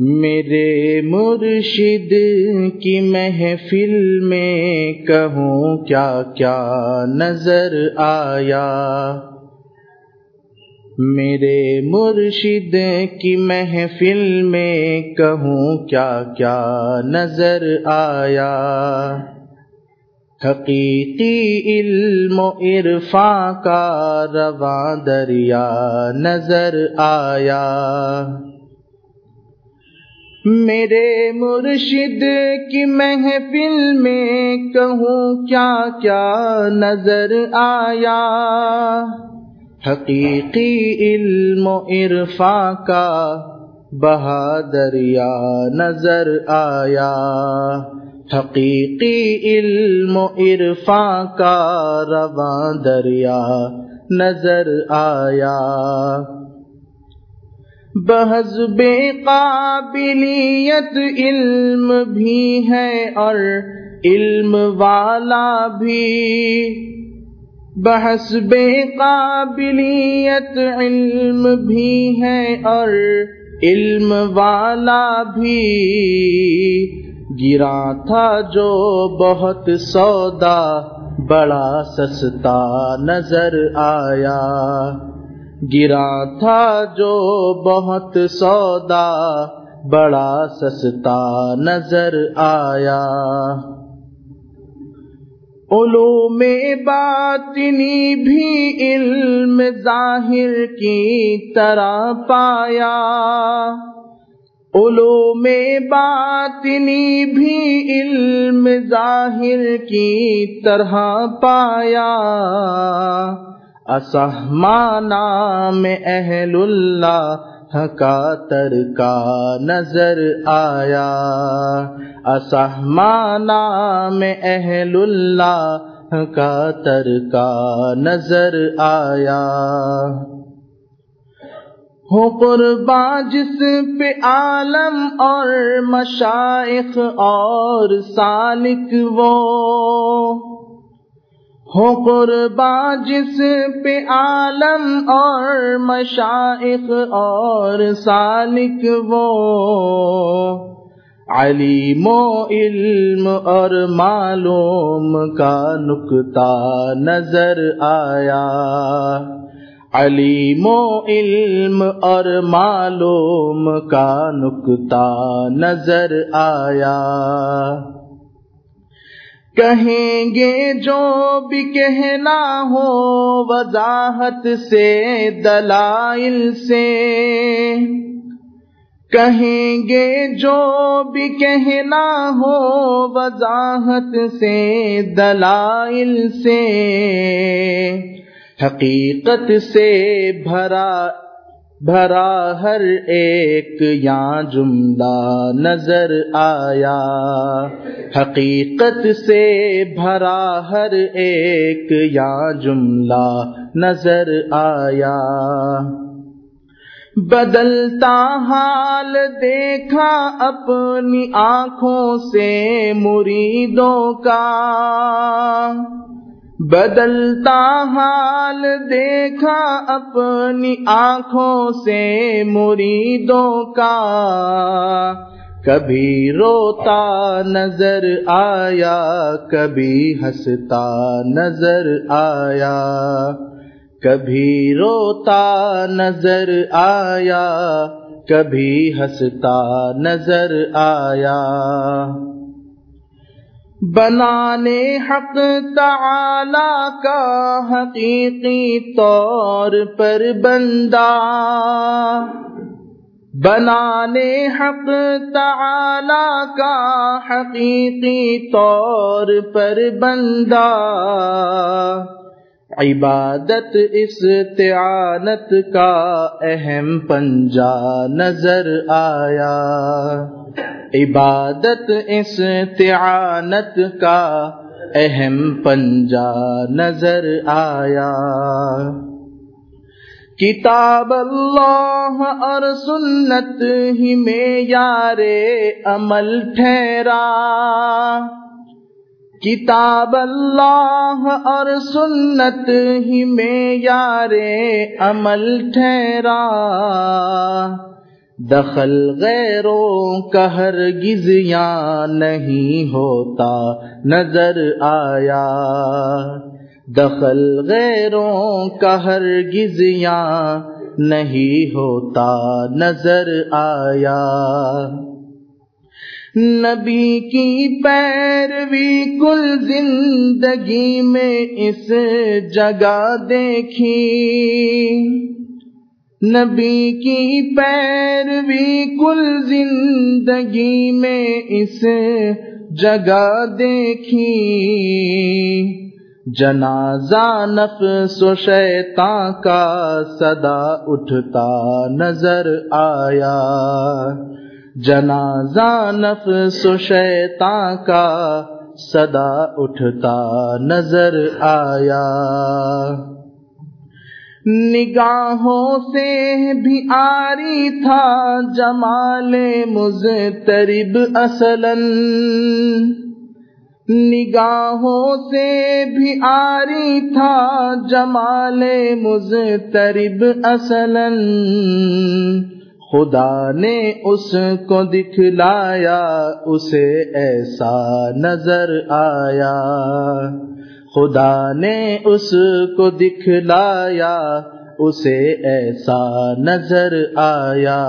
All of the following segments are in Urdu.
میرے مرشد کی محفل میں کہوں کیا کیا نظر آیا۔ میرے مرشد کی محفل میں کہوں کیا کیا نظر آیا۔ حقیقی علم و عرفاں کا رواں دریا نظر آیا۔ میرے مرشد کی محفل میں کہوں کیا کیا نظر آیا؟ حقیقی علم و عرفا کا بہادریا نظر آیا۔ حقیقی علم و عرفا کا رواں دریا نظر آیا۔ بحض بے قابلیت علم بھی ہے اور علم والا بھی۔ بحث بے قابلیت علم بھی ہے اور علم والا بھی۔ گرا تھا جو بہت سودا، بڑا سستا نظر آیا۔ گرا تھا جو بہت سودا، بڑا سستا نظر آیا۔ علوم باطنی بھی علم ظاہر کی طرح پایا۔ علوم باطنی بھی علم ظاہر کی طرح پایا۔ اسحمانہ میں اہل اللہ کا ترکا نظر آیا۔ اسحمانہ میں اہل اللہ کا ترکا نظر آیا۔ ہو قربان جس پہ عالم اور مشائق اور سالک وہ۔ ہو قربان جس پہ عالم اور مشائق اور سالک وہ۔ علیم و علم اور معلوم کا نکتا نظر آیا۔ علیم و علم اور معلوم کا نکتا نظر آیا۔ کہیں گے جو بھی کہنا ہو وضاحت سے، دلائل سے۔ کہیں گے جو بھی کہنا ہو وضاحت سے، دلائل سے۔ حقیقت سے بھرا بھرا ہر ایک یا جملہ نظر آیا۔ حقیقت سے بھرا ہر ایک یا جملہ نظر آیا۔ بدلتا حال دیکھا اپنی آنکھوں سے مریدوں کا۔ بدلتا حال دیکھا اپنی آنکھوں سے مریدوں کا۔ کبھی روتا نظر آیا، کبھی ہنستا نظر آیا۔ کبھی روتا نظر آیا، کبھی ہنستا نظر آیا۔ بنانے حق تعالی کا حقیقی طور پر بندہ۔ بنانے حق تعالی کا حقیقی طور پر بندہ۔ عبادت استعانت کا اہم پنجا نظر آیا۔ عبادت استعانت کا اہم پنجا نظر آیا۔ کتاب اللہ اور سنت ہی میں یار عمل ٹھہرا۔ کتاب اللہ اور سنت ہی میں یار عمل ٹھہرا۔ دخل غیروں کا ہرگز یہاں نہیں ہوتا، نظر آیا۔ دخل غیروں کا ہرگز یہاں نہیں ہوتا، نظر آیا۔ نبی کی پیروی کل زندگی میں اس جگہ دیکھی۔ نبی کی پیروی کل زندگی میں اس جگہ دیکھی۔ جنازہ نفس و شیطان کا صدا اٹھتا نظر آیا۔ جنازہ نفس و شیطان کا صدا اٹھتا نظر آیا۔ نگاہوں سے بھی آری تھا جمال مزترب اصلا۔ نگاہوں سے بھی آری تھا جمال مزترب اصلا۔ خدا نے اس کو دکھلایا، اسے ایسا نظر آیا۔ خدا نے اس کو دکھلایا، اسے ایسا نظر آیا۔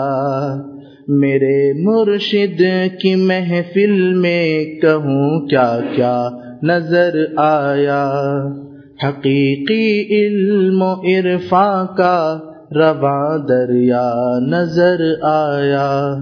میرے مرشد کی محفل میں کہوں کیا کیا نظر آیا۔ حقیقی علم و عرفا کا رواں دریا نظر آیا۔